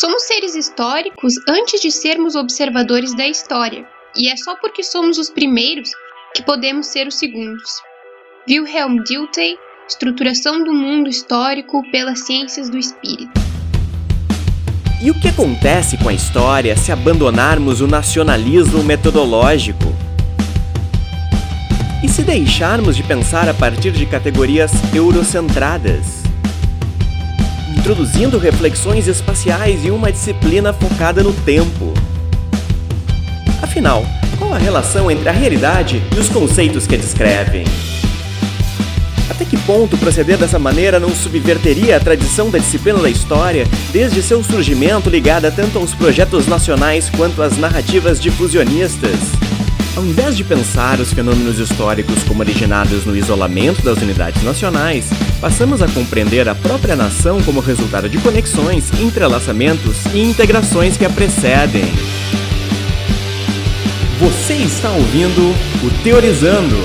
Somos seres históricos antes de sermos observadores da história, e é só porque somos os primeiros que podemos ser os segundos. Wilhelm Dilthey, Estruturação do Mundo Histórico pelas Ciências do Espírito. E o que acontece com a história se abandonarmos o nacionalismo metodológico? E se deixarmos de pensar a partir de categorias eurocentradas? Introduzindo reflexões espaciais e uma disciplina focada no tempo. Afinal, qual a relação entre a realidade e os conceitos que a descrevem? Até que ponto proceder dessa maneira não subverteria a tradição da disciplina da história, desde seu surgimento ligada tanto aos projetos nacionais quanto às narrativas difusionistas? Ao invés de pensar os fenômenos históricos como originados no isolamento das unidades nacionais, passamos a compreender a própria nação como resultado de conexões, entrelaçamentos e integrações que a precedem. Você está ouvindo o Teorizando,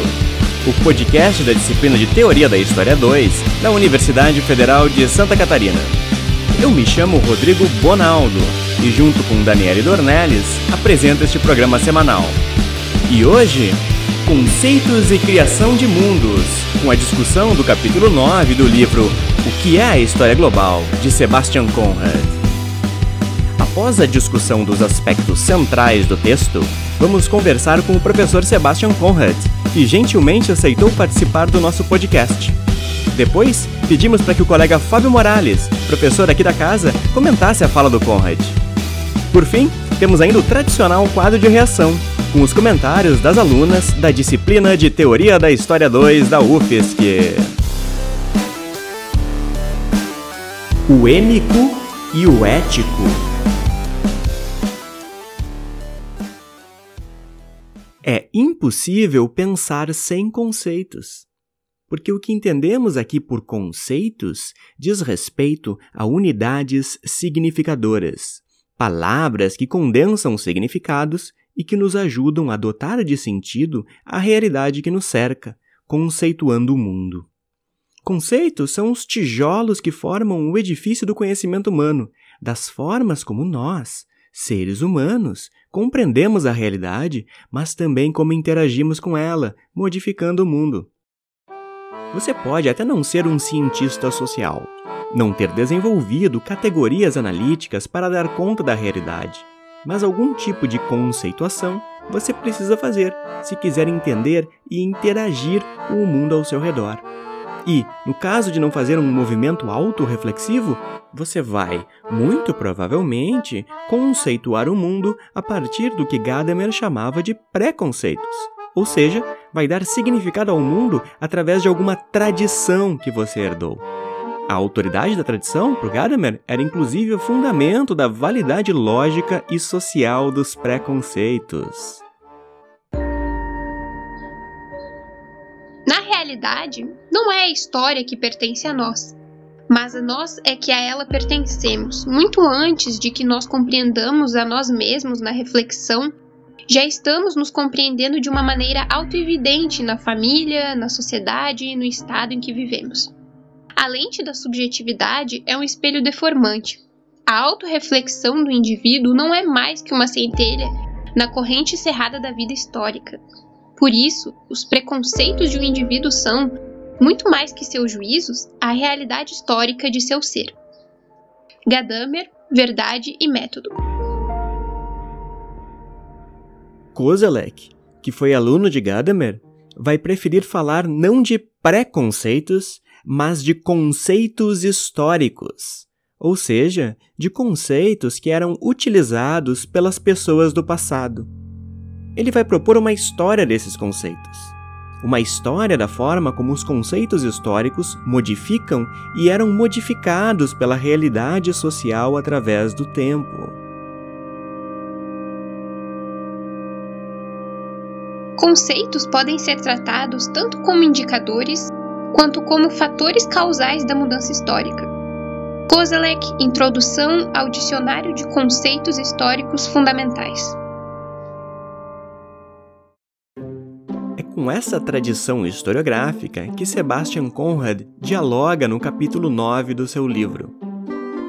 o podcast da disciplina de Teoria da História 2 da Universidade Federal de Santa Catarina. Eu me chamo Rodrigo Bonaldo e, junto com Daniele Dornelles, apresento este programa semanal. E hoje, Conceitos e Criação de Mundos, com a discussão do capítulo 9 do livro O que é a História Global, de Sebastian Conrad. Após a discussão dos aspectos centrais do texto, vamos conversar com o professor Sebastian Conrad, que gentilmente aceitou participar do nosso podcast. Depois, pedimos para que o colega Fábio Morales, professor aqui da casa, comentasse a fala do Conrad. Por fim, temos ainda o tradicional quadro de reação, com os comentários das alunas da disciplina de Teoria da História 2 da UFSC. O êmico e o ético. É impossível pensar sem conceitos. Porque o que entendemos aqui por conceitos diz respeito a unidades significadoras, palavras que condensam significados e que nos ajudam a dotar de sentido a realidade que nos cerca, conceituando o mundo. Conceitos são os tijolos que formam o edifício do conhecimento humano, das formas como nós, seres humanos, compreendemos a realidade, mas também como interagimos com ela, modificando o mundo. Você pode até não ser um cientista social, não ter desenvolvido categorias analíticas para dar conta da realidade, mas algum tipo de conceituação você precisa fazer se quiser entender e interagir com o mundo ao seu redor. E, no caso de não fazer um movimento autorreflexivo, você vai, muito provavelmente, conceituar o mundo a partir do que Gadamer chamava de preconceitos. Ou seja, vai dar significado ao mundo através de alguma tradição que você herdou. A autoridade da tradição, para Gadamer, era inclusive o fundamento da validade lógica e social dos preconceitos. realidade não é a história que pertence a nós, mas a nós é que a ela pertencemos. Muito antes de que nós compreendamos a nós mesmos na reflexão, já estamos nos compreendendo de uma maneira autoevidente na família, na sociedade e no estado em que vivemos. A lente da subjetividade é um espelho deformante. A autorreflexão do indivíduo não é mais que uma centelha na corrente cerrada da vida histórica. Por isso, os preconceitos de um indivíduo são, muito mais que seus juízos, a realidade histórica de seu ser. Gadamer, Verdade e Método. Kozelek, que foi aluno de Gadamer, vai preferir falar não de preconceitos, mas de conceitos históricos, ou seja, de conceitos que eram utilizados pelas pessoas do passado ele vai propor uma história desses conceitos. Uma história da forma como os conceitos históricos modificam e eram modificados pela realidade social através do tempo. Conceitos podem ser tratados tanto como indicadores quanto como fatores causais da mudança histórica. Kozelek, Introdução ao Dicionário de Conceitos Históricos Fundamentais. com essa tradição historiográfica que Sebastian Conrad dialoga no capítulo 9 do seu livro.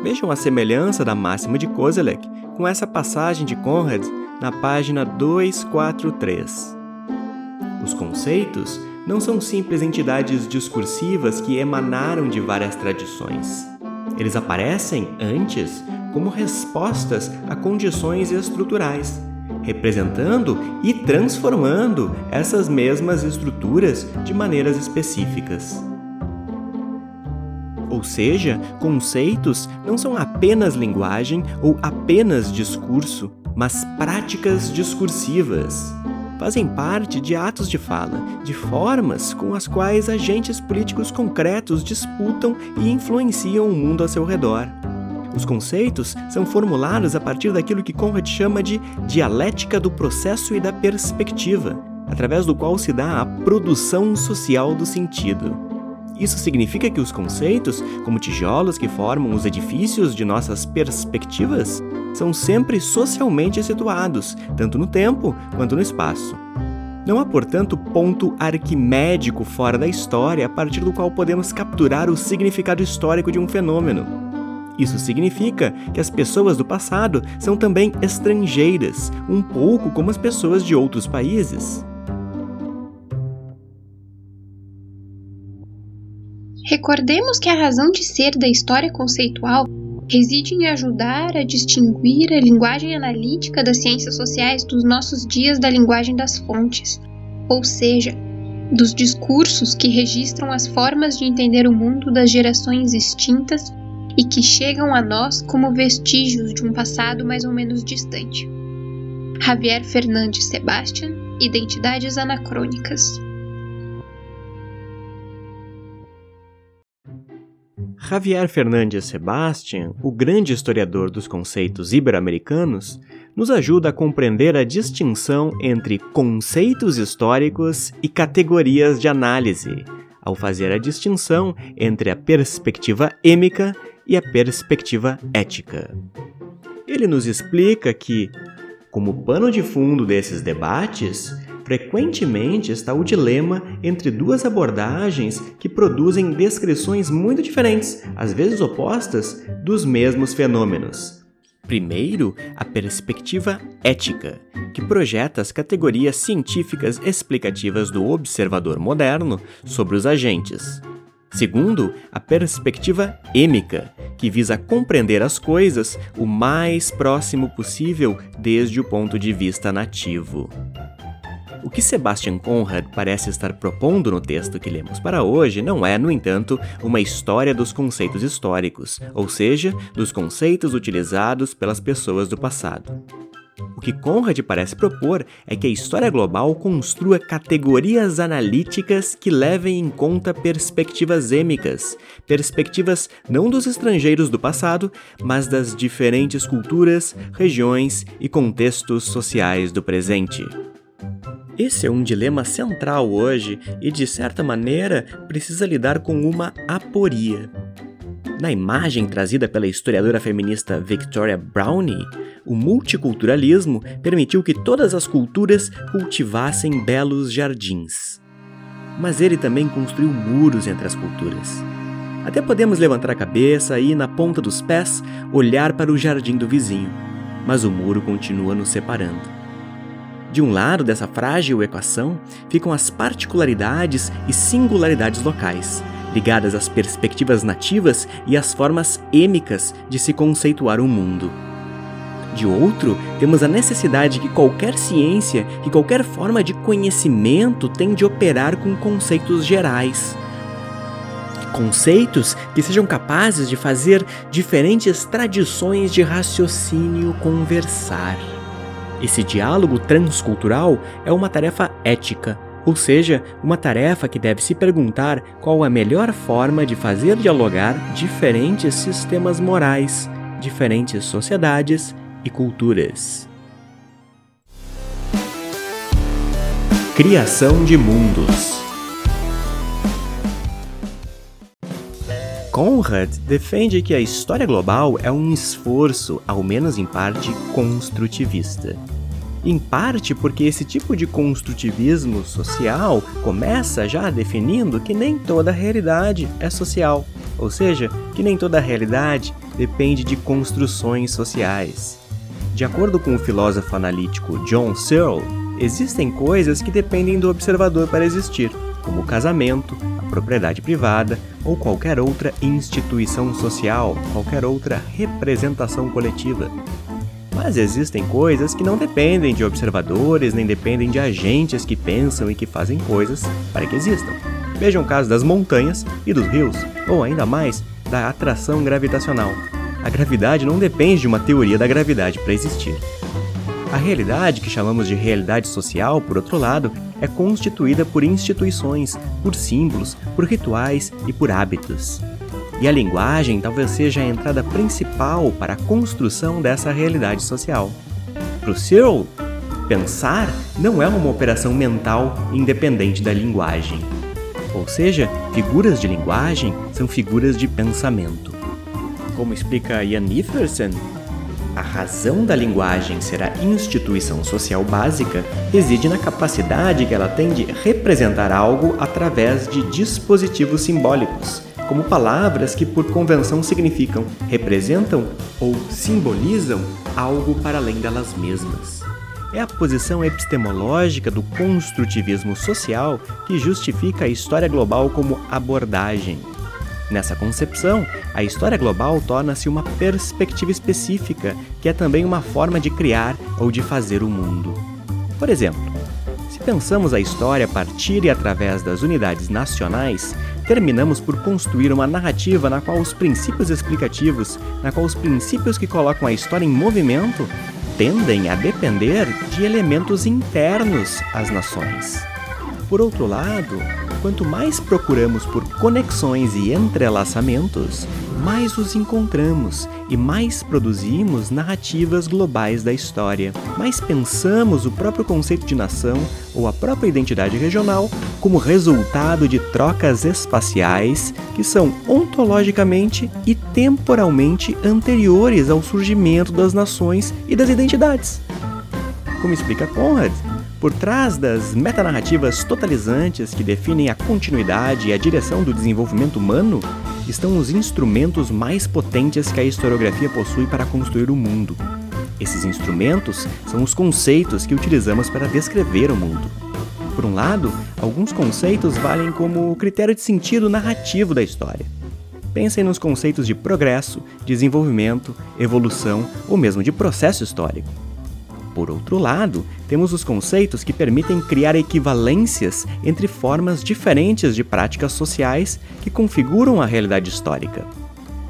Vejam a semelhança da máxima de Kozelek com essa passagem de Conrad na página 243. Os conceitos não são simples entidades discursivas que emanaram de várias tradições. Eles aparecem, antes, como respostas a condições estruturais, representando e transformando essas mesmas estruturas de maneiras específicas. Ou seja, conceitos não são apenas linguagem ou apenas discurso, mas práticas discursivas. Fazem parte de atos de fala, de formas com as quais agentes políticos concretos disputam e influenciam o mundo ao seu redor. Os conceitos são formulados a partir daquilo que Conrad chama de dialética do processo e da perspectiva, através do qual se dá a produção social do sentido. Isso significa que os conceitos, como tijolos que formam os edifícios de nossas perspectivas, são sempre socialmente situados, tanto no tempo quanto no espaço. Não há, portanto, ponto arquimédico fora da história a partir do qual podemos capturar o significado histórico de um fenômeno. Isso significa que as pessoas do passado são também estrangeiras, um pouco como as pessoas de outros países. Recordemos que a razão de ser da história conceitual reside em ajudar a distinguir a linguagem analítica das ciências sociais dos nossos dias da linguagem das fontes, ou seja, dos discursos que registram as formas de entender o mundo das gerações extintas e que chegam a nós como vestígios de um passado mais ou menos distante. Javier Fernandes Sebastian Identidades Anacrônicas Javier Fernandes Sebastian, o grande historiador dos conceitos ibero-americanos, nos ajuda a compreender a distinção entre conceitos históricos e categorias de análise, ao fazer a distinção entre a perspectiva êmica e a perspectiva ética. Ele nos explica que, como pano de fundo desses debates, frequentemente está o dilema entre duas abordagens que produzem descrições muito diferentes, às vezes opostas, dos mesmos fenômenos. Primeiro, a perspectiva ética, que projeta as categorias científicas explicativas do observador moderno sobre os agentes. Segundo, a perspectiva êmica, que visa compreender as coisas o mais próximo possível desde o ponto de vista nativo. O que Sebastian Conrad parece estar propondo no texto que lemos para hoje não é, no entanto, uma história dos conceitos históricos, ou seja, dos conceitos utilizados pelas pessoas do passado. O que Conrad parece propor é que a história global construa categorias analíticas que levem em conta perspectivas êmicas, perspectivas não dos estrangeiros do passado, mas das diferentes culturas, regiões e contextos sociais do presente. Esse é um dilema central hoje e, de certa maneira, precisa lidar com uma aporia. Na imagem trazida pela historiadora feminista Victoria Brownie, o multiculturalismo permitiu que todas as culturas cultivassem belos jardins. Mas ele também construiu muros entre as culturas. Até podemos levantar a cabeça e, na ponta dos pés, olhar para o jardim do vizinho, mas o muro continua nos separando. De um lado dessa frágil equação ficam as particularidades e singularidades locais, ligadas às perspectivas nativas e às formas êmicas de se conceituar o mundo. De outro, temos a necessidade que qualquer ciência, que qualquer forma de conhecimento tem de operar com conceitos gerais. Conceitos que sejam capazes de fazer diferentes tradições de raciocínio conversar. Esse diálogo transcultural é uma tarefa ética, ou seja, uma tarefa que deve se perguntar qual a melhor forma de fazer dialogar diferentes sistemas morais, diferentes sociedades e culturas. Criação de mundos. Conrad defende que a história global é um esforço, ao menos em parte, construtivista. Em parte porque esse tipo de construtivismo social começa já definindo que nem toda realidade é social, ou seja, que nem toda realidade depende de construções sociais. De acordo com o filósofo analítico John Searle, existem coisas que dependem do observador para existir, como o casamento, a propriedade privada ou qualquer outra instituição social, qualquer outra representação coletiva. Mas existem coisas que não dependem de observadores nem dependem de agentes que pensam e que fazem coisas para que existam. Vejam o caso das montanhas e dos rios, ou ainda mais, da atração gravitacional. A gravidade não depende de uma teoria da gravidade para existir. A realidade, que chamamos de realidade social, por outro lado, é constituída por instituições, por símbolos, por rituais e por hábitos. E a linguagem talvez seja a entrada principal para a construção dessa realidade social. Para o Searle, pensar não é uma operação mental independente da linguagem. Ou seja, figuras de linguagem são figuras de pensamento. Como explica Ian Iverson, a razão da linguagem ser a instituição social básica reside na capacidade que ela tem de representar algo através de dispositivos simbólicos, como palavras que, por convenção, significam, representam ou simbolizam algo para além delas mesmas. É a posição epistemológica do construtivismo social que justifica a história global como abordagem. Nessa concepção, a história global torna-se uma perspectiva específica, que é também uma forma de criar ou de fazer o mundo. Por exemplo, se pensamos a história a partir e através das unidades nacionais, terminamos por construir uma narrativa na qual os princípios explicativos, na qual os princípios que colocam a história em movimento, tendem a depender de elementos internos às nações. Por outro lado, quanto mais procuramos por conexões e entrelaçamentos, mais os encontramos e mais produzimos narrativas globais da história. Mais pensamos o próprio conceito de nação ou a própria identidade regional como resultado de trocas espaciais que são ontologicamente e temporalmente anteriores ao surgimento das nações e das identidades. Como explica Conrad, por trás das metanarrativas totalizantes que definem a continuidade e a direção do desenvolvimento humano estão os instrumentos mais potentes que a historiografia possui para construir o mundo. Esses instrumentos são os conceitos que utilizamos para descrever o mundo. Por um lado, alguns conceitos valem como critério de sentido narrativo da história. Pensem nos conceitos de progresso, desenvolvimento, evolução ou mesmo de processo histórico. Por outro lado, temos os conceitos que permitem criar equivalências entre formas diferentes de práticas sociais que configuram a realidade histórica.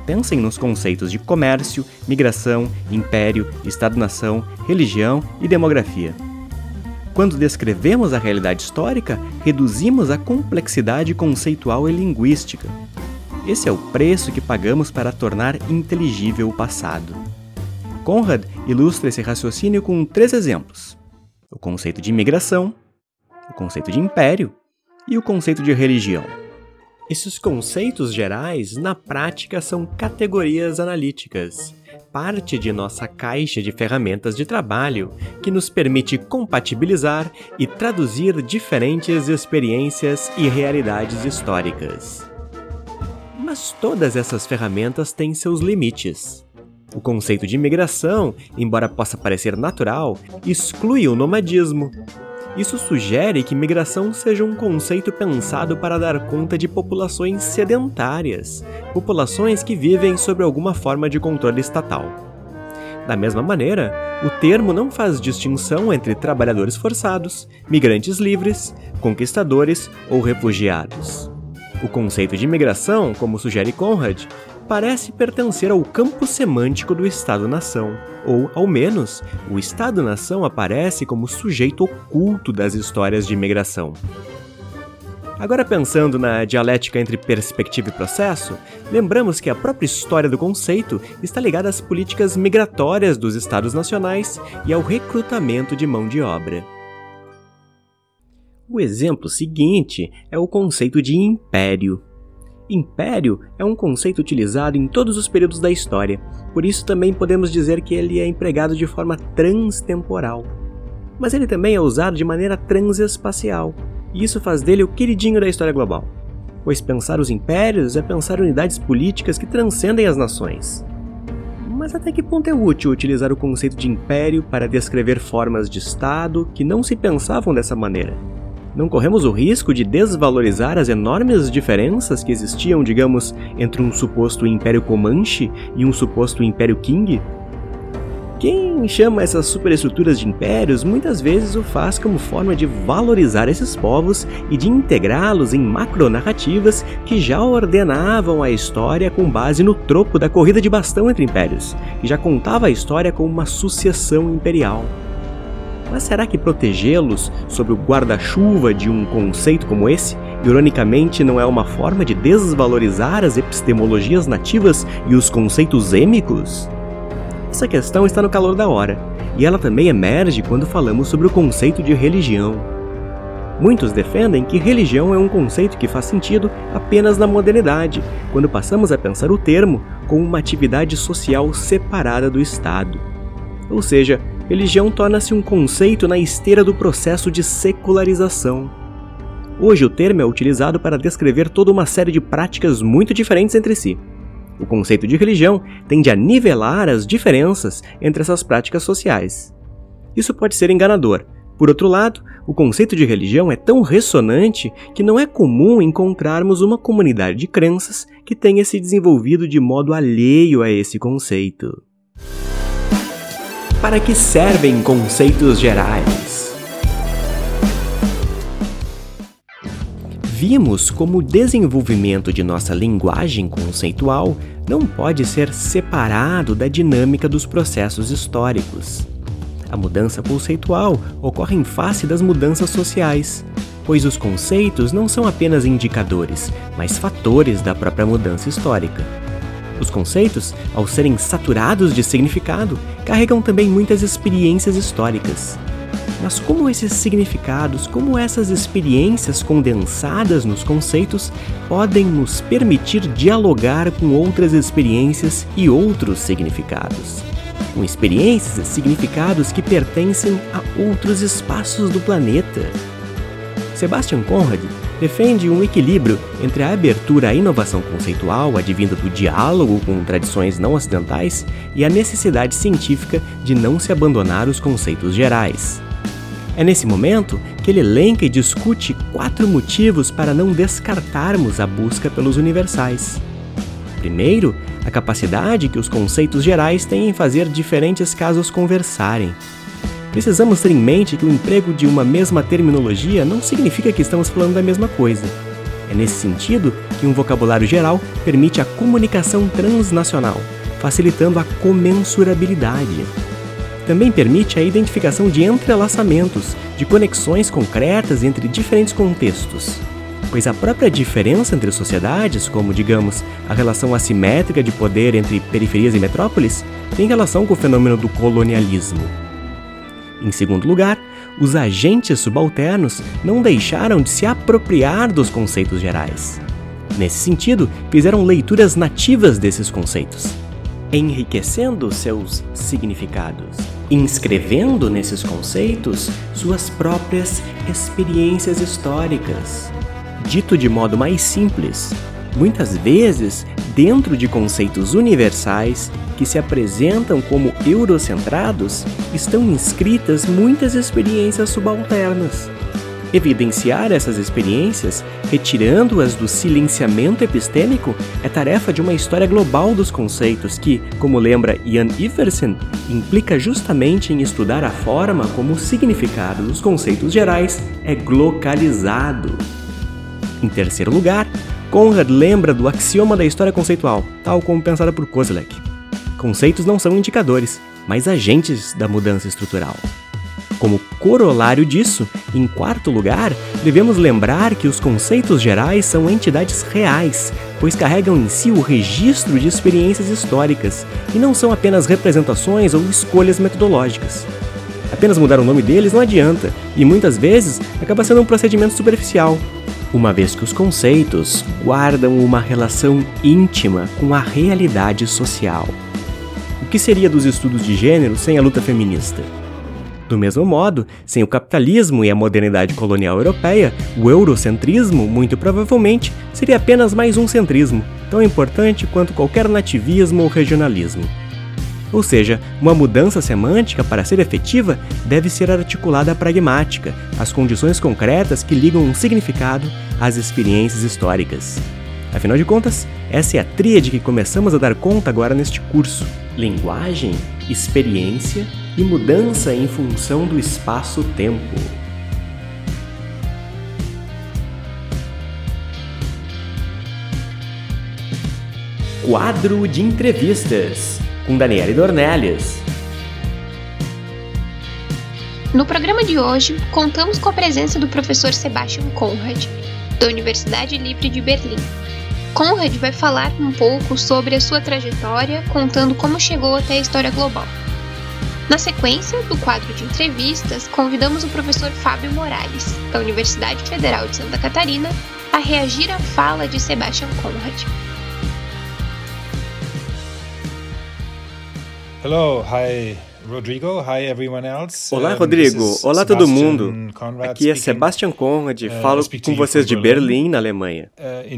Pensem nos conceitos de comércio, migração, império, Estado-nação, religião e demografia. Quando descrevemos a realidade histórica, reduzimos a complexidade conceitual e linguística. Esse é o preço que pagamos para tornar inteligível o passado. Conrad ilustra esse raciocínio com três exemplos: o conceito de imigração, o conceito de império e o conceito de religião. Esses conceitos gerais, na prática, são categorias analíticas, parte de nossa caixa de ferramentas de trabalho que nos permite compatibilizar e traduzir diferentes experiências e realidades históricas. Mas todas essas ferramentas têm seus limites. O conceito de imigração, embora possa parecer natural, exclui o nomadismo. Isso sugere que migração seja um conceito pensado para dar conta de populações sedentárias, populações que vivem sob alguma forma de controle estatal. Da mesma maneira, o termo não faz distinção entre trabalhadores forçados, migrantes livres, conquistadores ou refugiados. O conceito de imigração, como sugere Conrad, parece pertencer ao campo semântico do Estado-nação, ou, ao menos, o Estado-nação aparece como sujeito oculto das histórias de imigração. Agora, pensando na dialética entre perspectiva e processo, lembramos que a própria história do conceito está ligada às políticas migratórias dos Estados nacionais e ao recrutamento de mão de obra. O exemplo seguinte é o conceito de império. Império é um conceito utilizado em todos os períodos da história, por isso também podemos dizer que ele é empregado de forma transtemporal. Mas ele também é usado de maneira transespacial, e isso faz dele o queridinho da história global. Pois pensar os impérios é pensar unidades políticas que transcendem as nações. Mas até que ponto é útil utilizar o conceito de império para descrever formas de Estado que não se pensavam dessa maneira? Não corremos o risco de desvalorizar as enormes diferenças que existiam, digamos, entre um suposto Império Comanche e um suposto Império Qing? Quem chama essas superestruturas de impérios muitas vezes o faz como forma de valorizar esses povos e de integrá-los em macronarrativas que já ordenavam a história com base no tropo da corrida de bastão entre impérios, que já contava a história como uma sucessão imperial. Mas será que protegê-los sob o guarda-chuva de um conceito como esse, ironicamente, não é uma forma de desvalorizar as epistemologias nativas e os conceitos êmicos? Essa questão está no calor da hora, e ela também emerge quando falamos sobre o conceito de religião. Muitos defendem que religião é um conceito que faz sentido apenas na modernidade, quando passamos a pensar o termo como uma atividade social separada do Estado. Ou seja, religião torna-se um conceito na esteira do processo de secularização. Hoje o termo é utilizado para descrever toda uma série de práticas muito diferentes entre si. O conceito de religião tende a nivelar as diferenças entre essas práticas sociais. Isso pode ser enganador. Por outro lado, o conceito de religião é tão ressonante que não é comum encontrarmos uma comunidade de crenças que tenha se desenvolvido de modo alheio a esse conceito. Para que servem conceitos gerais? Vimos como o desenvolvimento de nossa linguagem conceitual não pode ser separado da dinâmica dos processos históricos. A mudança conceitual ocorre em face das mudanças sociais, pois os conceitos não são apenas indicadores, mas fatores da própria mudança histórica. Os conceitos, ao serem saturados de significado, carregam também muitas experiências históricas. Mas como esses significados, como essas experiências condensadas nos conceitos podem nos permitir dialogar com outras experiências e outros significados? Com experiências e significados que pertencem a outros espaços do planeta. Sebastian Conrad defende um equilíbrio entre a abertura à inovação conceitual advinda do diálogo com tradições não ocidentais e a necessidade científica de não se abandonar os conceitos gerais. É nesse momento que ele elenca e discute quatro motivos para não descartarmos a busca pelos universais. Primeiro, a capacidade que os conceitos gerais têm em fazer diferentes casos conversarem. Precisamos ter em mente que o emprego de uma mesma terminologia não significa que estamos falando da mesma coisa. É nesse sentido que um vocabulário geral permite a comunicação transnacional, facilitando a comensurabilidade. Também permite a identificação de entrelaçamentos, de conexões concretas entre diferentes contextos. Pois a própria diferença entre sociedades, como digamos a relação assimétrica de poder entre periferias e metrópoles, tem relação com o fenômeno do colonialismo. Em segundo lugar, os agentes subalternos não deixaram de se apropriar dos conceitos gerais. Nesse sentido, fizeram leituras nativas desses conceitos, enriquecendo seus significados, inscrevendo nesses conceitos suas próprias experiências históricas. Dito de modo mais simples, muitas vezes dentro de conceitos universais que se apresentam como eurocentrados, estão inscritas muitas experiências subalternas. Evidenciar essas experiências, retirando-as do silenciamento epistêmico, é tarefa de uma história global dos conceitos que, como lembra Ian Iversen, implica justamente em estudar a forma como o significado dos conceitos gerais é glocalizado. Em terceiro lugar, Conrad lembra do axioma da história conceitual, tal como pensada por Kozlek. Conceitos não são indicadores, mas agentes da mudança estrutural. Como corolário disso, em quarto lugar, devemos lembrar que os conceitos gerais são entidades reais, pois carregam em si o registro de experiências históricas e não são apenas representações ou escolhas metodológicas. Apenas mudar o nome deles não adianta, e muitas vezes acaba sendo um procedimento superficial, uma vez que os conceitos guardam uma relação íntima com a realidade social. O que seria dos estudos de gênero sem a luta feminista? Do mesmo modo, sem o capitalismo e a modernidade colonial europeia, o eurocentrismo, muito provavelmente, seria apenas mais um centrismo, tão importante quanto qualquer nativismo ou regionalismo. Ou seja, uma mudança semântica, para ser efetiva, deve ser articulada à pragmática, às condições concretas que ligam um significado às experiências históricas. Afinal de contas, essa é a tríade que começamos a dar conta agora neste curso: linguagem, experiência e mudança em função do espaço-tempo. Quadro de entrevistas com Daniele Dornelles. No programa de hoje, contamos com a presença do professor Sebastian Conrad, da Universidade Livre de Berlim. Conrad vai falar um pouco sobre a sua trajetória, contando como chegou até a história global. Na sequência do quadro de entrevistas, convidamos o professor Fábio Morales, da Universidade Federal de Santa Catarina, a reagir à fala de Sebastian Conrad. Hello, hi Rodrigo, hi everyone else. Olá, Rodrigo. Olá, todo mundo. Aqui é Sebastian Conrad. Uh, falo com vocês de Berlim, na Alemanha. Uh,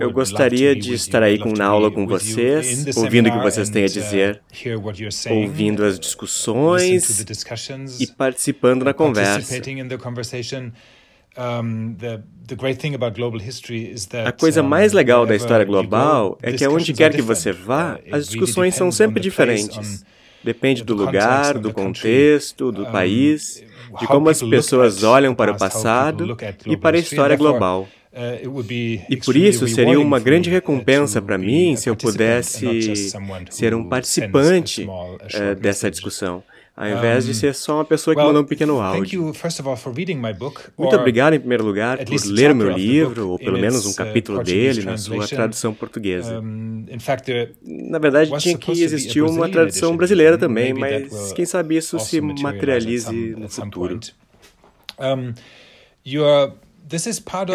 Eu gostaria de estar aí com, na aula com vocês, ouvindo o que vocês têm a uh, dizer, ouvindo as discussões e participando na conversa. A coisa mais legal da história global é que aonde quer que você vá, uh, as discussões são sempre diferentes. Depende do lugar, do contexto, do país, de como as pessoas olham para o passado e para a história global. Uh, e por isso seria uma grande recompensa para mim se eu pudesse ser um participante uh, dessa discussão ao invés de ser só uma pessoa que mandou um pequeno áudio. Muito obrigado, em primeiro lugar, por ler meu livro, ou pelo menos um uh, capítulo dele, na sua tradução portuguesa. Na verdade, tinha que existir uma tradução brasileira também, mas quem sabe isso se materialize no futuro.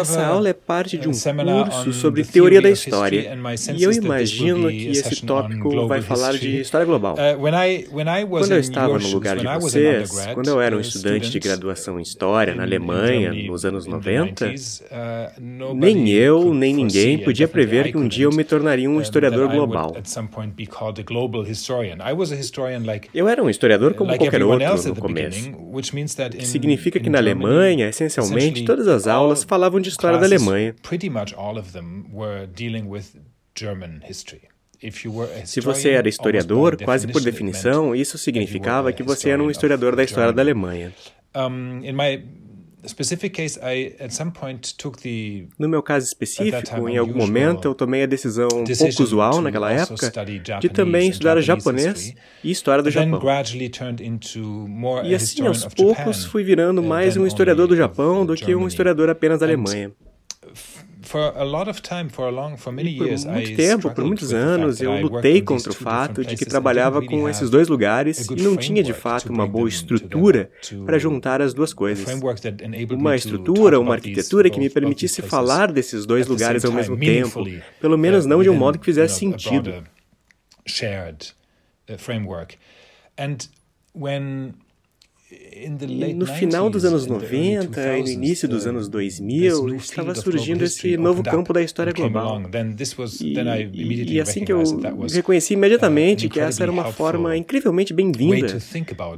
Essa aula é parte de um curso sobre teoria da história, e eu imagino que esse tópico vai falar de história global. Uh, quando eu estava no lugar de vocês, quando eu era um estudante de graduação em História na Alemanha, nos anos 90, uh, nem eu, nem ninguém podia prever que um dia eu me tornaria um historiador global. Eu era um historiador como qualquer outro no começo, que significa que na Alemanha, essencialmente, todas as aulas aulas falavam de história da Alemanha. Se você era historiador, quase por definição, isso significava que você era um historiador da história da Alemanha. No meu caso específico, em algum momento eu tomei a decisão um pouco usual naquela época de também estudar japonês e história do Japão. E assim, aos poucos, fui virando mais um historiador do Japão do que um historiador apenas da Alemanha por muito tempo, por muitos anos, eu lutei contra o fato de que trabalhava com esses dois lugares e não tinha de fato uma boa estrutura para juntar as duas coisas. Uma estrutura, uma arquitetura que me permitisse falar desses dois lugares ao mesmo tempo, pelo menos não de um modo que fizesse sentido. Uh, framework. And when no final dos anos 90 e no início dos anos 2000, estava surgindo esse novo campo da história global. E, e assim que eu reconheci imediatamente que essa era uma forma incrivelmente bem-vinda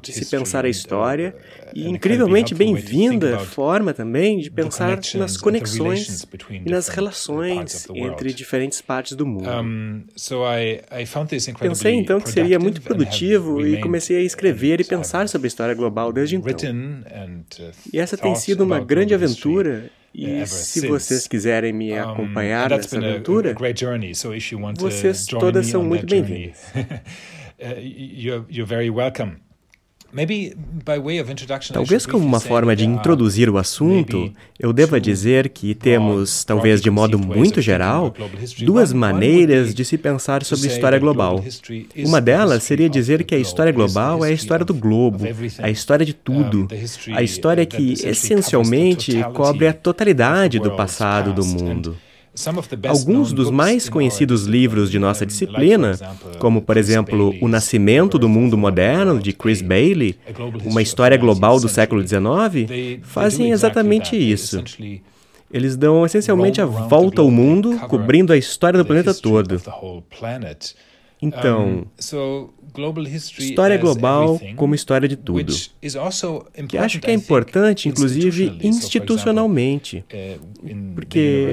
de se pensar a história uh, e incrivelmente bem-vinda forma também de pensar nas conexões e nas relações entre diferentes partes do mundo. Pensei então que seria muito produtivo e comecei a escrever e pensar sobre a história global desde então. Uh, e essa tem sido uma grande aventura. E se vocês quiserem me acompanhar nessa aventura, vocês todas são muito bem-vindas. Talvez como uma forma de introduzir o assunto, eu deva dizer que temos, talvez de modo muito geral, duas maneiras de se pensar sobre história global. Uma delas seria dizer que a história global é a história do globo, a história de tudo, a história que essencialmente cobre a totalidade do passado do mundo. Alguns dos mais conhecidos livros de nossa disciplina, como por exemplo O Nascimento do Mundo Moderno, de Chris Bailey, uma história global do século XIX, fazem exatamente isso. Eles dão essencialmente a volta ao mundo, cobrindo a história do planeta todo. Então, história global como história de tudo, que acho que é importante, inclusive institucionalmente, uh, porque,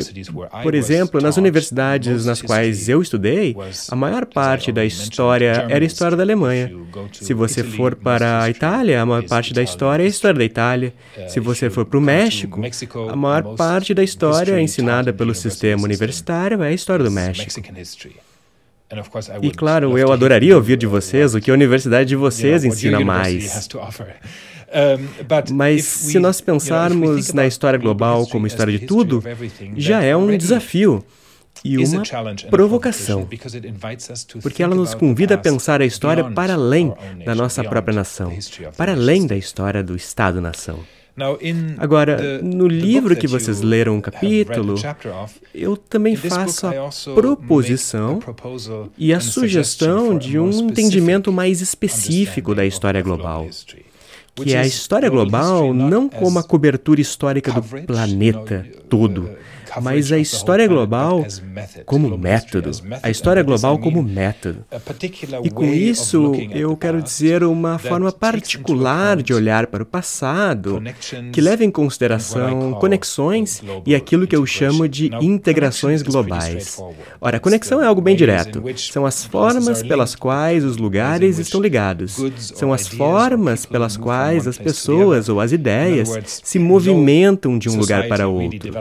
por exemplo, nas universidades nas quais eu estudei, a maior parte da história era a história da Alemanha. Se você for para a Itália, a maior parte da história é a história da Itália. Se você for para o México, a maior parte da história ensinada pelo sistema universitário é a história do México. E claro, eu adoraria ouvir de vocês o que a universidade de vocês ensina mais. Mas se nós pensarmos na história global como história de tudo, já é um desafio e uma provocação, porque ela nos convida a pensar a história para além da nossa própria nação, para além da história do Estado-nação. Agora, no livro que vocês leram um capítulo, eu também faço a proposição e a sugestão de um entendimento mais específico da história global que é a história global não como a cobertura histórica do planeta todo, mas a história global como método. A história global como método. E com isso, eu quero dizer uma forma particular de olhar para o passado, que leva em consideração conexões e aquilo que eu chamo de integrações globais. Ora, conexão é algo bem direto. São as formas pelas quais os lugares estão ligados. São as formas pelas quais as pessoas ou as ideias se movimentam de um lugar para outro.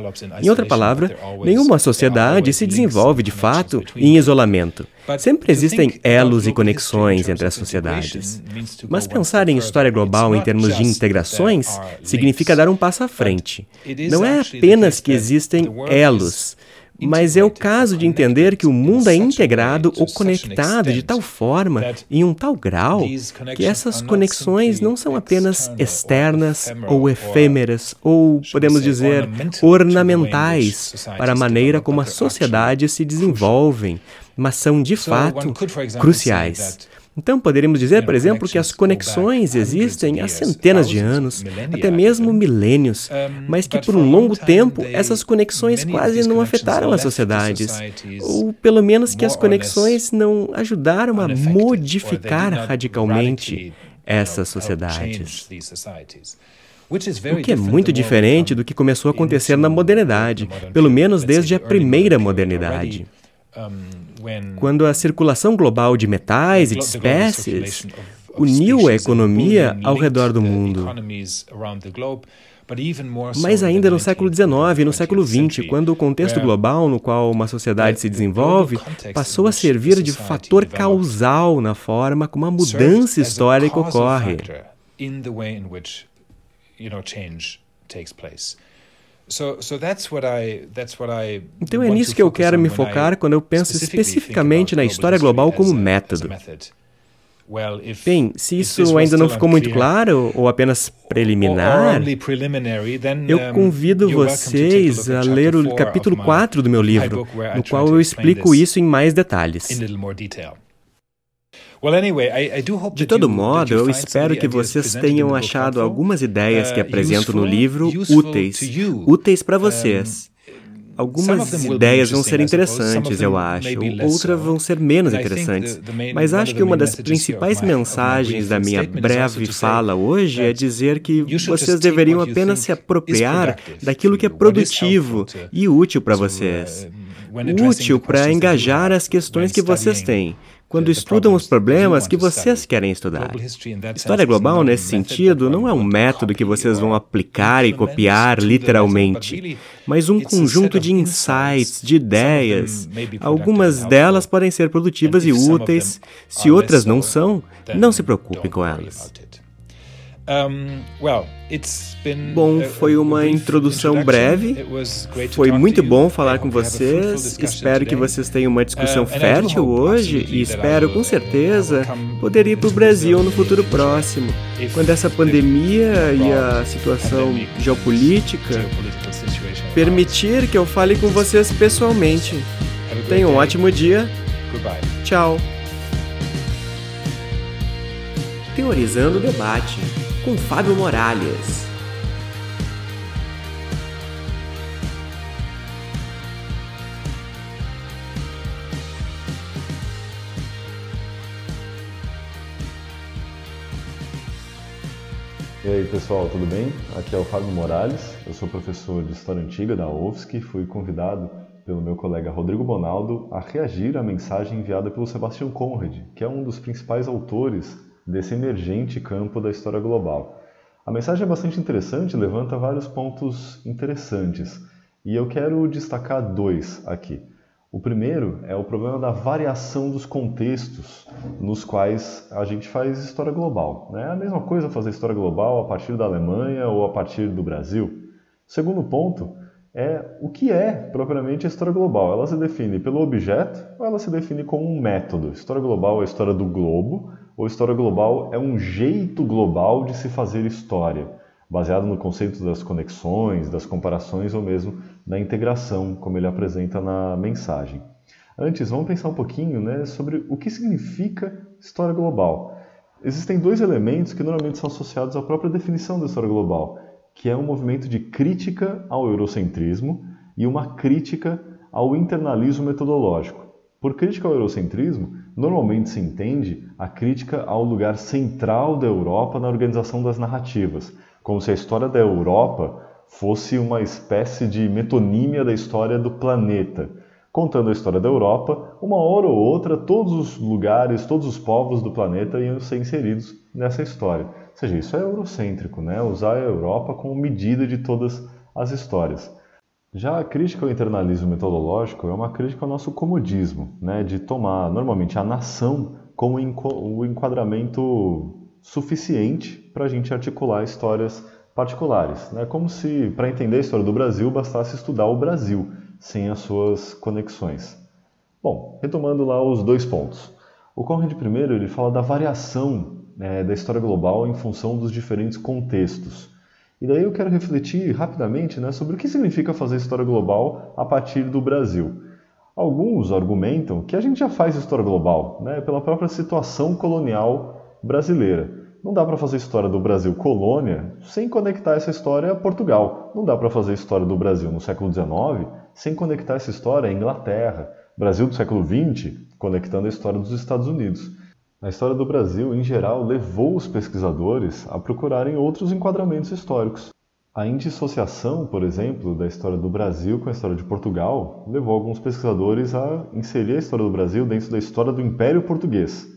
Em outra palavra, palavra, nenhuma sociedade se desenvolve de fato em isolamento. Sempre existem elos e conexões entre as sociedades. Mas pensar em história global em termos de integrações significa dar um passo à frente. Não é apenas que existem elos, mas é o caso de entender que o mundo é integrado ou conectado de tal forma, em um tal grau, que essas conexões não são apenas externas ou efêmeras, ou, podemos dizer, ornamentais para a maneira como as sociedades se desenvolvem, mas são de fato cruciais. Então, poderíamos dizer, por exemplo, que as conexões existem há centenas de anos, até mesmo milênios, mas que por um longo tempo essas conexões quase não afetaram as sociedades, ou pelo menos que as conexões não ajudaram a modificar radicalmente essas sociedades. O que é muito diferente do que começou a acontecer na modernidade, pelo menos desde a primeira modernidade. Quando a circulação global de metais e de espécies uniu a economia ao redor do mundo. Mas ainda no século XIX e no século XX, quando o contexto global no qual uma sociedade se desenvolve passou a servir de fator causal na forma como a mudança histórica ocorre. Então é nisso que eu quero me focar quando eu penso especificamente na história global como método. Bem, se isso ainda não ficou muito claro ou apenas preliminar, eu convido vocês a ler o capítulo 4 do meu livro, no qual eu explico isso em mais detalhes. De todo modo, eu espero que vocês tenham achado algumas ideias que uh, apresento no livro úteis, úteis para vocês. Algumas ideias vão ser interessantes, eu acho, outras vão ser menos interessantes. Mas acho que uma das principais mensagens da minha breve fala hoje é dizer que vocês deveriam apenas se apropriar daquilo que é produtivo e útil para vocês. Útil para engajar as questões que vocês têm quando estudam os problemas que vocês querem estudar. História global, nesse sentido, não é um método que vocês vão aplicar e copiar literalmente, mas um conjunto de insights, de ideias. Algumas delas podem ser produtivas e úteis, se outras não são, não se preocupe com elas. Bom, foi uma introdução breve. Foi muito bom falar com vocês. Espero que vocês tenham uma discussão fértil hoje e espero, com certeza, poder ir para o Brasil no futuro próximo, quando essa pandemia e a situação geopolítica permitir que eu fale com vocês pessoalmente. Tenham um ótimo dia. Tchau. Teorizando o debate com Fábio Morales. E aí pessoal, tudo bem? Aqui é o Fábio Morales, eu sou professor de História Antiga da UFSC e fui convidado pelo meu colega Rodrigo Bonaldo a reagir à mensagem enviada pelo Sebastião Conrad, que é um dos principais autores desse emergente campo da história global. A mensagem é bastante interessante, levanta vários pontos interessantes, e eu quero destacar dois aqui. O primeiro é o problema da variação dos contextos nos quais a gente faz história global. É a mesma coisa fazer história global a partir da Alemanha ou a partir do Brasil. O segundo ponto é o que é propriamente a história global. Ela se define pelo objeto ou ela se define como um método? História global é a história do globo ou história global é um jeito global de se fazer história, baseado no conceito das conexões, das comparações ou mesmo da integração, como ele apresenta na mensagem. Antes, vamos pensar um pouquinho né, sobre o que significa história global. Existem dois elementos que normalmente são associados à própria definição da história global, que é um movimento de crítica ao eurocentrismo e uma crítica ao internalismo metodológico. Por crítica ao eurocentrismo, normalmente se entende a crítica ao lugar central da Europa na organização das narrativas, como se a história da Europa fosse uma espécie de metonímia da história do planeta, contando a história da Europa, uma hora ou outra todos os lugares, todos os povos do planeta iam ser inseridos nessa história. Ou seja, isso é eurocêntrico, né? usar a Europa como medida de todas as histórias. Já a crítica ao internalismo metodológico é uma crítica ao nosso comodismo, né? de tomar normalmente a nação como o enquadramento suficiente para a gente articular histórias particulares. Né? como se, para entender a história do Brasil, bastasse estudar o Brasil, sem as suas conexões. Bom, retomando lá os dois pontos. O Conrad primeiro ele fala da variação né, da história global em função dos diferentes contextos. E daí eu quero refletir rapidamente né, sobre o que significa fazer história global a partir do Brasil. Alguns argumentam que a gente já faz história global né, pela própria situação colonial brasileira. Não dá para fazer história do Brasil colônia sem conectar essa história a Portugal. Não dá para fazer história do Brasil no século XIX sem conectar essa história à Inglaterra. Brasil do século XX, conectando a história dos Estados Unidos. A história do Brasil, em geral, levou os pesquisadores a procurarem outros enquadramentos históricos. A indissociação, por exemplo, da história do Brasil com a história de Portugal levou alguns pesquisadores a inserir a história do Brasil dentro da história do Império Português,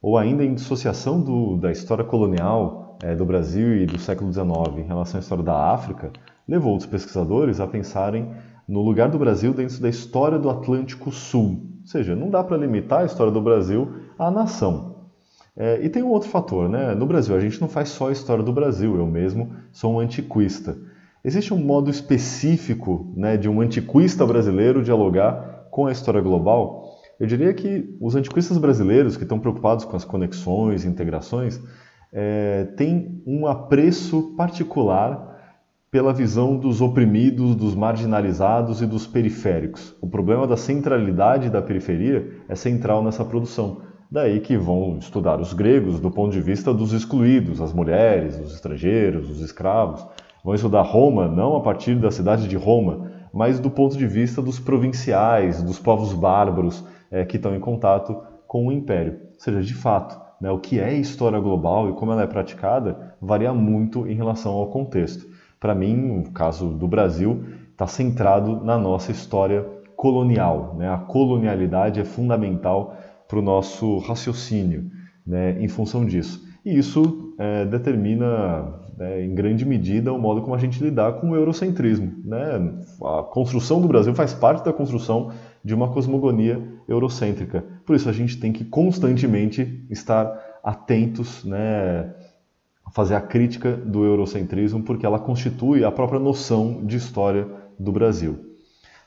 ou ainda em dissociação do, da história colonial é, do Brasil e do século XIX em relação à história da África, levou os pesquisadores a pensarem no lugar do Brasil dentro da história do Atlântico Sul. Ou seja, não dá para limitar a história do Brasil à nação. É, e tem um outro fator, né? No Brasil, a gente não faz só a história do Brasil, eu mesmo sou um antiquista. Existe um modo específico né, de um antiquista brasileiro dialogar com a história global? Eu diria que os antiquistas brasileiros que estão preocupados com as conexões integrações é, têm um apreço particular pela visão dos oprimidos, dos marginalizados e dos periféricos. O problema da centralidade da periferia é central nessa produção. Daí que vão estudar os gregos do ponto de vista dos excluídos, as mulheres, os estrangeiros, os escravos. Vão estudar Roma não a partir da cidade de Roma, mas do ponto de vista dos provinciais, dos povos bárbaros é, que estão em contato com o império. Ou seja, de fato, né, o que é história global e como ela é praticada varia muito em relação ao contexto para mim, o caso do Brasil, está centrado na nossa história colonial. Né? A colonialidade é fundamental para o nosso raciocínio né, em função disso. E isso é, determina, né, em grande medida, o modo como a gente lidar com o eurocentrismo. Né? A construção do Brasil faz parte da construção de uma cosmogonia eurocêntrica. Por isso, a gente tem que constantemente estar atentos né, fazer a crítica do eurocentrismo, porque ela constitui a própria noção de história do Brasil.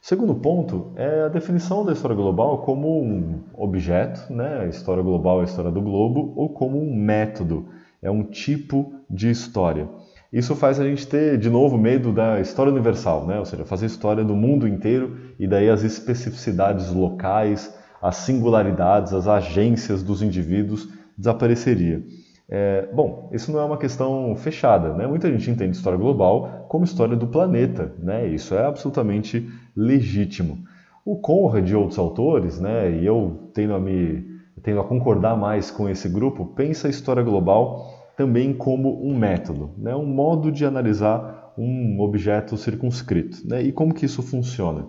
Segundo ponto é a definição da história global como um objeto, né? a história global é a história do globo, ou como um método, é um tipo de história. Isso faz a gente ter, de novo, medo da história universal, né? ou seja, fazer história do mundo inteiro e daí as especificidades locais, as singularidades, as agências dos indivíduos desapareceria. É, bom, isso não é uma questão fechada, né? Muita gente entende história global como história do planeta, né? Isso é absolutamente legítimo. O Conrad e outros autores, né? E eu tendo a me tendo a concordar mais com esse grupo, pensa a história global também como um método, né? um modo de analisar um objeto circunscrito. Né? E como que isso funciona?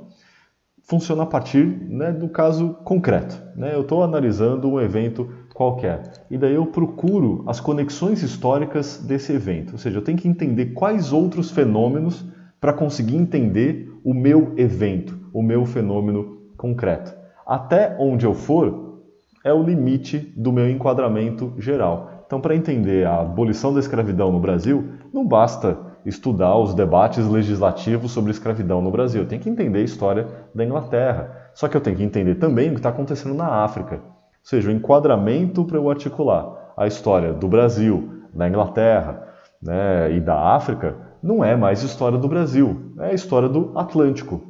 Funciona a partir né, do caso concreto. Né? Eu estou analisando um evento qualquer e daí eu procuro as conexões históricas desse evento. Ou seja, eu tenho que entender quais outros fenômenos para conseguir entender o meu evento, o meu fenômeno concreto. Até onde eu for é o limite do meu enquadramento geral. Então, para entender a abolição da escravidão no Brasil, não basta estudar os debates legislativos sobre escravidão no Brasil. Tem que entender a história da Inglaterra. Só que eu tenho que entender também o que está acontecendo na África. Seja, o enquadramento para eu articular a história do Brasil, da Inglaterra né, e da África não é mais história do Brasil, é a história do Atlântico.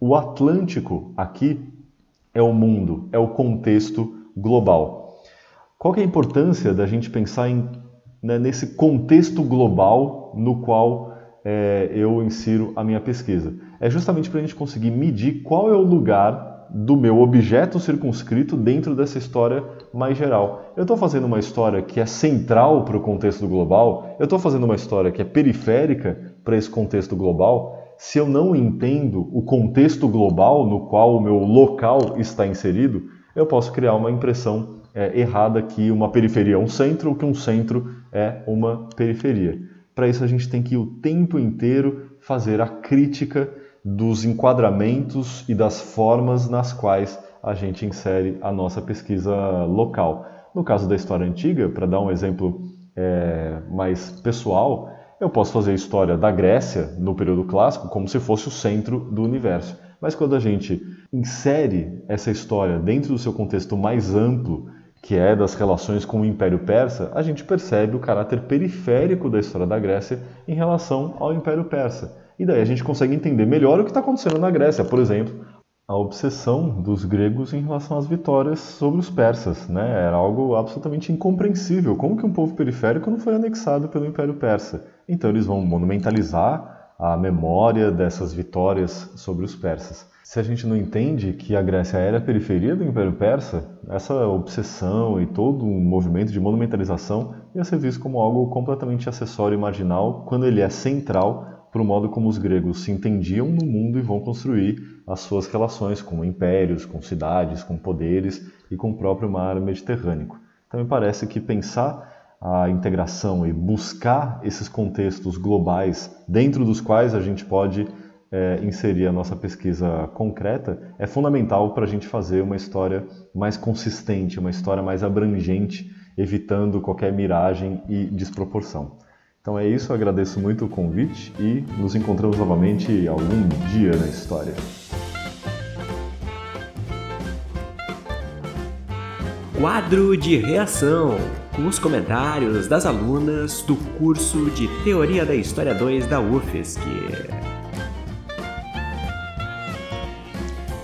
O Atlântico aqui é o mundo, é o contexto global. Qual é a importância da gente pensar em, né, nesse contexto global no qual é, eu insiro a minha pesquisa? É justamente para a gente conseguir medir qual é o lugar do meu objeto circunscrito dentro dessa história mais geral. Eu estou fazendo uma história que é central para o contexto global, eu estou fazendo uma história que é periférica para esse contexto global. Se eu não entendo o contexto global no qual o meu local está inserido, eu posso criar uma impressão é, errada que uma periferia é um centro ou que um centro é uma periferia. Para isso, a gente tem que o tempo inteiro fazer a crítica dos enquadramentos e das formas nas quais a gente insere a nossa pesquisa local. No caso da história antiga, para dar um exemplo é, mais pessoal, eu posso fazer a história da Grécia no período clássico como se fosse o centro do universo. Mas quando a gente insere essa história dentro do seu contexto mais amplo que é das relações com o Império Persa, a gente percebe o caráter periférico da história da Grécia em relação ao Império Persa. E daí a gente consegue entender melhor o que está acontecendo na Grécia. Por exemplo, a obsessão dos gregos em relação às vitórias sobre os persas. Né? Era algo absolutamente incompreensível. Como que um povo periférico não foi anexado pelo Império Persa? Então eles vão monumentalizar a memória dessas vitórias sobre os persas se a gente não entende que a Grécia era a periferia do Império Persa, essa obsessão e todo um movimento de monumentalização ia ser visto como algo completamente acessório e marginal, quando ele é central para o modo como os gregos se entendiam no mundo e vão construir as suas relações com impérios, com cidades, com poderes e com o próprio mar Mediterrâneo. Então me parece que pensar a integração e buscar esses contextos globais dentro dos quais a gente pode é, inserir a nossa pesquisa concreta é fundamental para a gente fazer uma história mais consistente, uma história mais abrangente, evitando qualquer miragem e desproporção. Então é isso, agradeço muito o convite e nos encontramos novamente algum dia na história. Quadro de reação com os comentários das alunas do curso de Teoria da História 2 da UFSC.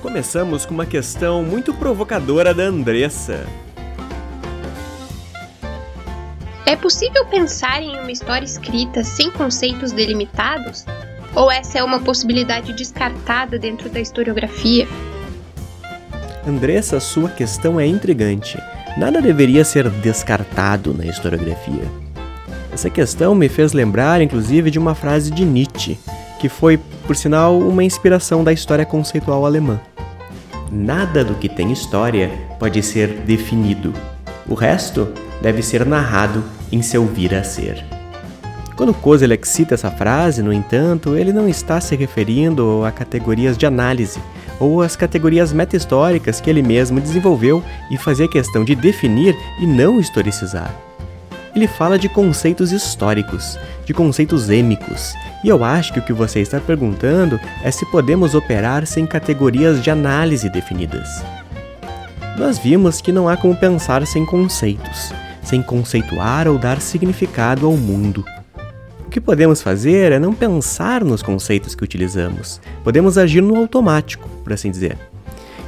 Começamos com uma questão muito provocadora da Andressa. É possível pensar em uma história escrita sem conceitos delimitados? Ou essa é uma possibilidade descartada dentro da historiografia? Andressa, sua questão é intrigante. Nada deveria ser descartado na historiografia. Essa questão me fez lembrar, inclusive, de uma frase de Nietzsche, que foi, por sinal, uma inspiração da história conceitual alemã. Nada do que tem história pode ser definido. O resto deve ser narrado em seu vir a ser. Quando Kozelek cita essa frase, no entanto, ele não está se referindo a categorias de análise ou às categorias meta-históricas que ele mesmo desenvolveu e fazia questão de definir e não historicizar. Ele fala de conceitos históricos, de conceitos êmicos, e eu acho que o que você está perguntando é se podemos operar sem categorias de análise definidas. Nós vimos que não há como pensar sem conceitos, sem conceituar ou dar significado ao mundo. O que podemos fazer é não pensar nos conceitos que utilizamos, podemos agir no automático, por assim dizer.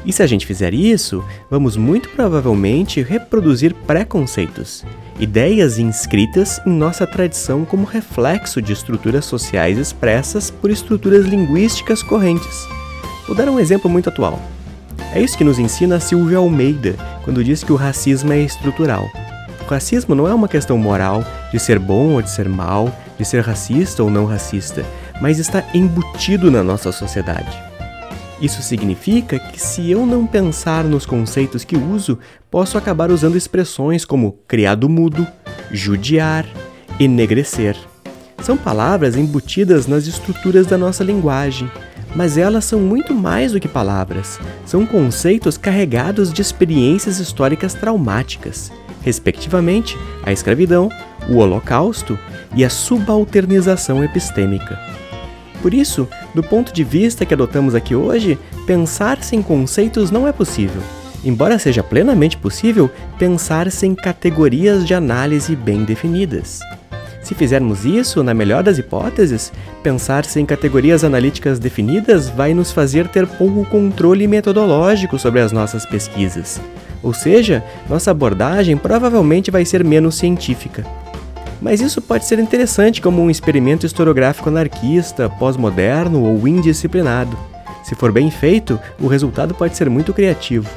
E se a gente fizer isso, vamos muito provavelmente reproduzir preconceitos, ideias inscritas em nossa tradição como reflexo de estruturas sociais expressas por estruturas linguísticas correntes. Vou dar um exemplo muito atual. É isso que nos ensina Silvia Almeida quando diz que o racismo é estrutural. O racismo não é uma questão moral de ser bom ou de ser mal, de ser racista ou não racista, mas está embutido na nossa sociedade. Isso significa que, se eu não pensar nos conceitos que uso, posso acabar usando expressões como criado mudo, judiar, enegrecer. São palavras embutidas nas estruturas da nossa linguagem, mas elas são muito mais do que palavras. São conceitos carregados de experiências históricas traumáticas, respectivamente a escravidão, o Holocausto e a subalternização epistêmica. Por isso, do ponto de vista que adotamos aqui hoje, pensar sem conceitos não é possível, embora seja plenamente possível pensar sem categorias de análise bem definidas. Se fizermos isso, na melhor das hipóteses, pensar sem categorias analíticas definidas vai nos fazer ter pouco controle metodológico sobre as nossas pesquisas. Ou seja, nossa abordagem provavelmente vai ser menos científica. Mas isso pode ser interessante como um experimento historiográfico anarquista, pós-moderno ou indisciplinado. Se for bem feito, o resultado pode ser muito criativo.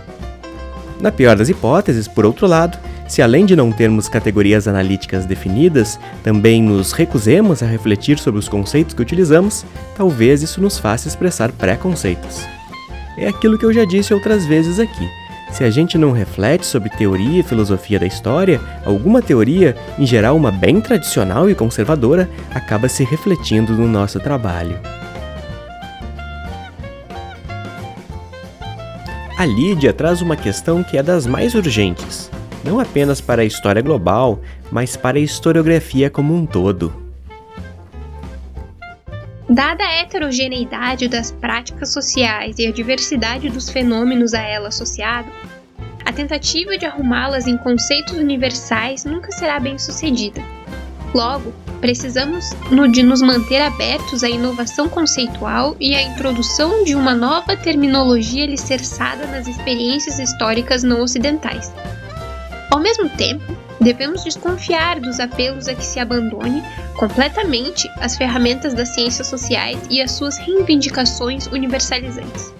Na pior das hipóteses, por outro lado, se além de não termos categorias analíticas definidas, também nos recusemos a refletir sobre os conceitos que utilizamos, talvez isso nos faça expressar preconceitos. É aquilo que eu já disse outras vezes aqui. Se a gente não reflete sobre teoria e filosofia da história, alguma teoria, em geral uma bem tradicional e conservadora, acaba se refletindo no nosso trabalho. A Lídia traz uma questão que é das mais urgentes, não apenas para a história global, mas para a historiografia como um todo. Dada a heterogeneidade das práticas sociais e a diversidade dos fenômenos a ela associados, a tentativa de arrumá-las em conceitos universais nunca será bem sucedida. Logo, precisamos de nos manter abertos à inovação conceitual e à introdução de uma nova terminologia alicerçada nas experiências históricas não ocidentais. Ao mesmo tempo, devemos desconfiar dos apelos a que se abandone completamente as ferramentas das ciências sociais e as suas reivindicações universalizantes.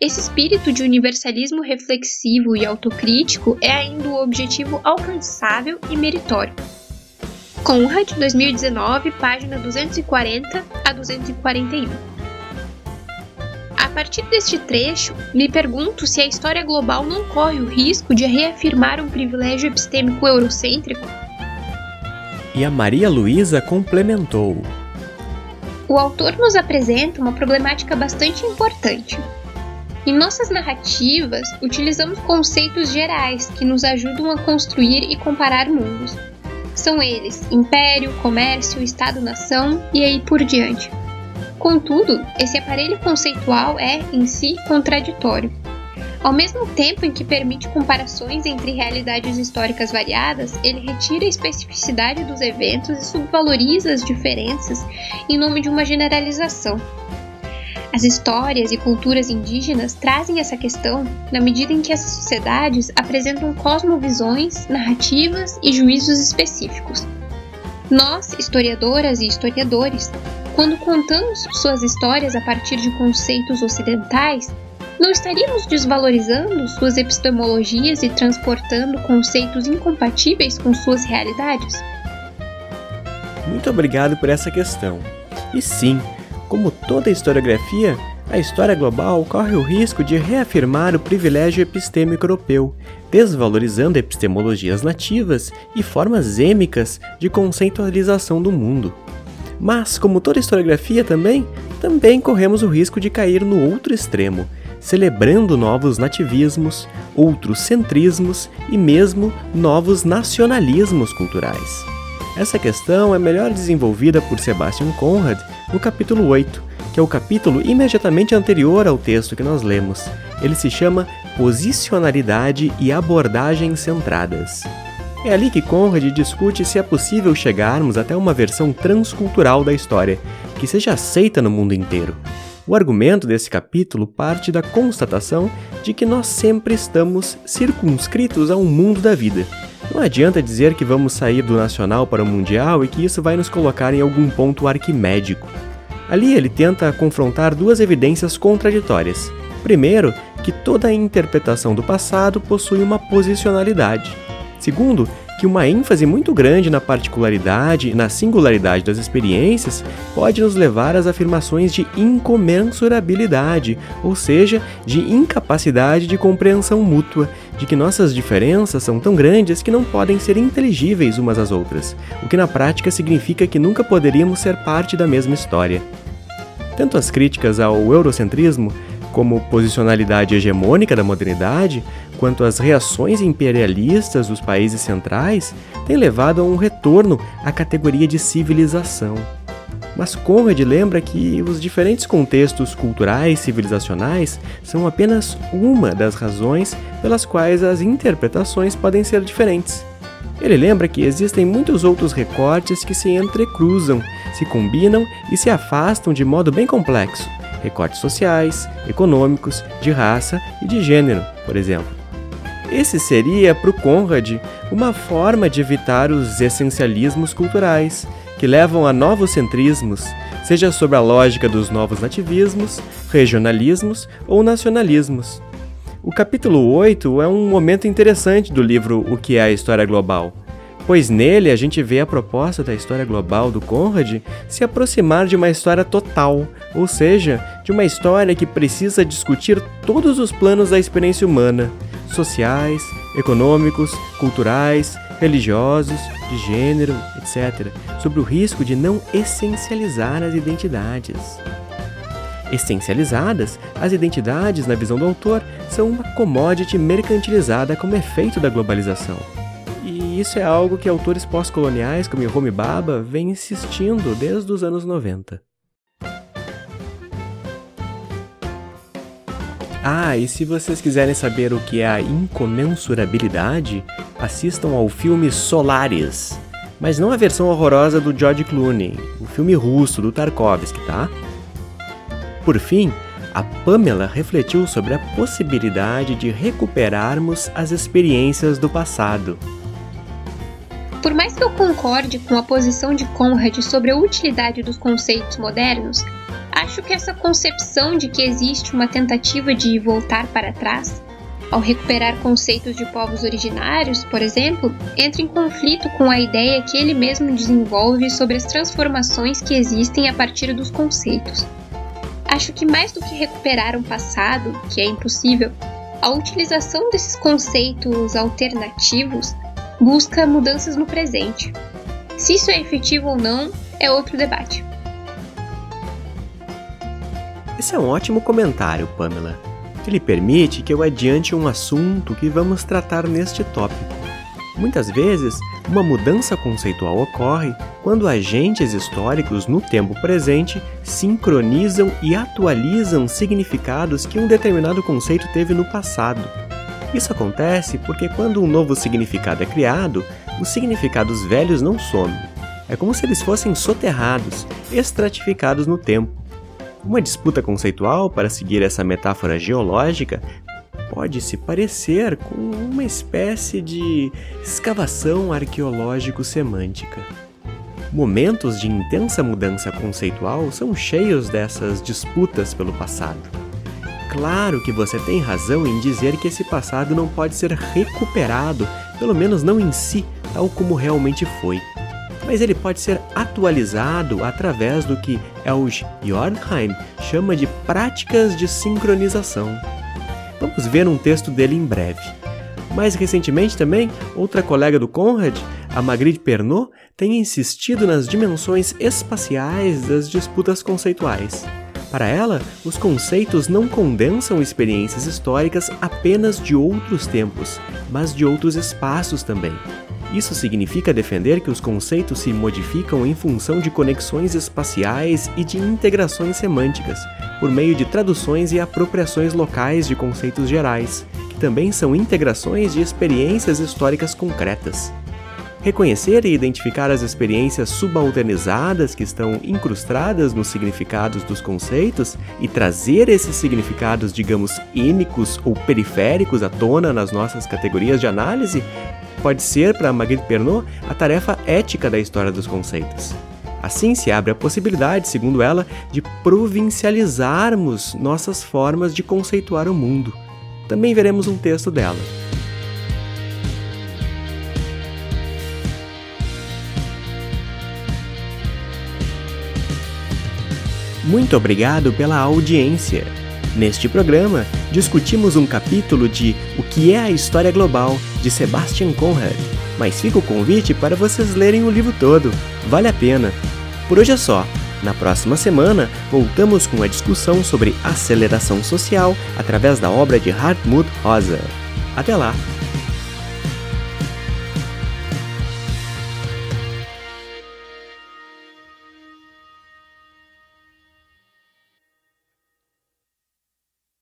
Esse espírito de universalismo reflexivo e autocrítico é ainda o objetivo alcançável e meritório. Conrad, 2019, página 240 a 241. A partir deste trecho, me pergunto se a história global não corre o risco de reafirmar um privilégio epistêmico eurocêntrico. E a Maria Luísa complementou. O autor nos apresenta uma problemática bastante importante. Em nossas narrativas, utilizamos conceitos gerais que nos ajudam a construir e comparar mundos. São eles império, comércio, Estado-nação e aí por diante. Contudo, esse aparelho conceitual é, em si, contraditório. Ao mesmo tempo em que permite comparações entre realidades históricas variadas, ele retira a especificidade dos eventos e subvaloriza as diferenças em nome de uma generalização. As histórias e culturas indígenas trazem essa questão na medida em que essas sociedades apresentam cosmovisões, narrativas e juízos específicos. Nós, historiadoras e historiadores, quando contamos suas histórias a partir de conceitos ocidentais, não estaríamos desvalorizando suas epistemologias e transportando conceitos incompatíveis com suas realidades? Muito obrigado por essa questão. E sim, como toda historiografia, a história global corre o risco de reafirmar o privilégio epistêmico europeu, desvalorizando epistemologias nativas e formas êmicas de conceitualização do mundo. Mas, como toda historiografia também, também corremos o risco de cair no outro extremo, celebrando novos nativismos, outros centrismos e mesmo novos nacionalismos culturais. Essa questão é melhor desenvolvida por Sebastian Conrad no capítulo 8, que é o capítulo imediatamente anterior ao texto que nós lemos. Ele se chama Posicionalidade e Abordagens Centradas. É ali que Conrad discute se é possível chegarmos até uma versão transcultural da história, que seja aceita no mundo inteiro. O argumento desse capítulo parte da constatação de que nós sempre estamos circunscritos a um mundo da vida. Não adianta dizer que vamos sair do nacional para o mundial e que isso vai nos colocar em algum ponto arquimédico. Ali ele tenta confrontar duas evidências contraditórias. Primeiro, que toda interpretação do passado possui uma posicionalidade. Segundo, que uma ênfase muito grande na particularidade e na singularidade das experiências pode nos levar às afirmações de incomensurabilidade, ou seja, de incapacidade de compreensão mútua, de que nossas diferenças são tão grandes que não podem ser inteligíveis umas às outras, o que na prática significa que nunca poderíamos ser parte da mesma história. Tanto as críticas ao eurocentrismo como posicionalidade hegemônica da modernidade, quanto as reações imperialistas dos países centrais têm levado a um retorno à categoria de civilização. Mas Conrad lembra que os diferentes contextos culturais civilizacionais são apenas uma das razões pelas quais as interpretações podem ser diferentes. Ele lembra que existem muitos outros recortes que se entrecruzam, se combinam e se afastam de modo bem complexo, recortes sociais, econômicos, de raça e de gênero, por exemplo. Esse seria, para o Conrad, uma forma de evitar os essencialismos culturais, que levam a novos centrismos, seja sobre a lógica dos novos nativismos, regionalismos ou nacionalismos. O capítulo 8 é um momento interessante do livro O que é a História Global pois nele a gente vê a proposta da história global do Conrad se aproximar de uma história total, ou seja, de uma história que precisa discutir todos os planos da experiência humana, sociais, econômicos, culturais, religiosos, de gênero, etc., sobre o risco de não essencializar as identidades. Essencializadas, as identidades, na visão do autor, são uma commodity mercantilizada como efeito da globalização. E isso é algo que autores pós-coloniais como Homi Baba vêm insistindo desde os anos 90. Ah, e se vocês quiserem saber o que é a incomensurabilidade, assistam ao filme Solaris. Mas não a versão horrorosa do George Clooney, o filme russo do Tarkovsky, tá? Por fim, a Pamela refletiu sobre a possibilidade de recuperarmos as experiências do passado. Por mais que eu concorde com a posição de Conrad sobre a utilidade dos conceitos modernos, acho que essa concepção de que existe uma tentativa de voltar para trás, ao recuperar conceitos de povos originários, por exemplo, entra em conflito com a ideia que ele mesmo desenvolve sobre as transformações que existem a partir dos conceitos. Acho que mais do que recuperar um passado, que é impossível, a utilização desses conceitos alternativos busca mudanças no presente. Se isso é efetivo ou não é outro debate. Esse é um ótimo comentário, Pamela. Ele permite que eu adiante um assunto que vamos tratar neste tópico. Muitas vezes, uma mudança conceitual ocorre quando agentes históricos no tempo presente sincronizam e atualizam significados que um determinado conceito teve no passado. Isso acontece porque quando um novo significado é criado, os significados velhos não somem. É como se eles fossem soterrados, estratificados no tempo. Uma disputa conceitual, para seguir essa metáfora geológica, pode se parecer com uma espécie de escavação arqueológico-semântica. Momentos de intensa mudança conceitual são cheios dessas disputas pelo passado. Claro que você tem razão em dizer que esse passado não pode ser recuperado, pelo menos não em si, tal como realmente foi. Mas ele pode ser atualizado através do que Elge Jornheim chama de práticas de sincronização. Vamos ver um texto dele em breve. Mais recentemente também, outra colega do Conrad, a Magritte Pernot, tem insistido nas dimensões espaciais das disputas conceituais. Para ela, os conceitos não condensam experiências históricas apenas de outros tempos, mas de outros espaços também. Isso significa defender que os conceitos se modificam em função de conexões espaciais e de integrações semânticas, por meio de traduções e apropriações locais de conceitos gerais, que também são integrações de experiências históricas concretas. Reconhecer e identificar as experiências subalternizadas que estão incrustadas nos significados dos conceitos e trazer esses significados, digamos, ínicos ou periféricos à tona nas nossas categorias de análise pode ser, para Magritte Pernod, a tarefa ética da história dos conceitos. Assim se abre a possibilidade, segundo ela, de provincializarmos nossas formas de conceituar o mundo. Também veremos um texto dela. Muito obrigado pela audiência. Neste programa, discutimos um capítulo de O que é a História Global, de Sebastian Conrad. Mas fica o convite para vocês lerem o livro todo. Vale a pena. Por hoje é só. Na próxima semana, voltamos com a discussão sobre aceleração social através da obra de Hartmut Rosa. Até lá!